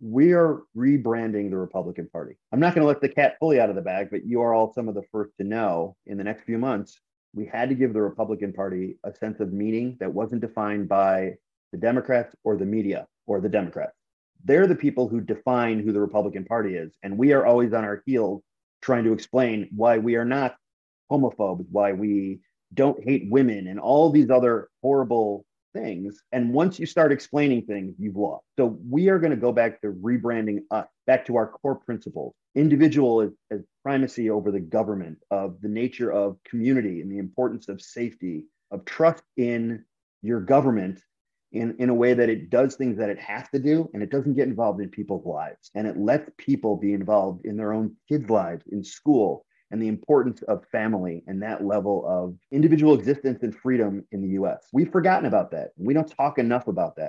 we are rebranding the Republican Party. I'm not going to let the cat fully out of the bag, but you are all some of the first to know in the next few months. We had to give the Republican Party a sense of meaning that wasn't defined by the Democrats or the media or the Democrats. They're the people who define who the Republican Party is. And we are always on our heels trying to explain why we are not homophobes, why we don't hate women, and all these other horrible things. And once you start explaining things, you've lost. So we are going to go back to rebranding us, back to our core principles. Individual as, as primacy over the government, of the nature of community and the importance of safety, of trust in your government in, in a way that it does things that it has to do and it doesn't get involved in people's lives. And it lets people be involved in their own kids' lives, in school, and the importance of family and that level of individual existence and freedom in the US. We've forgotten about that. We don't talk enough about that.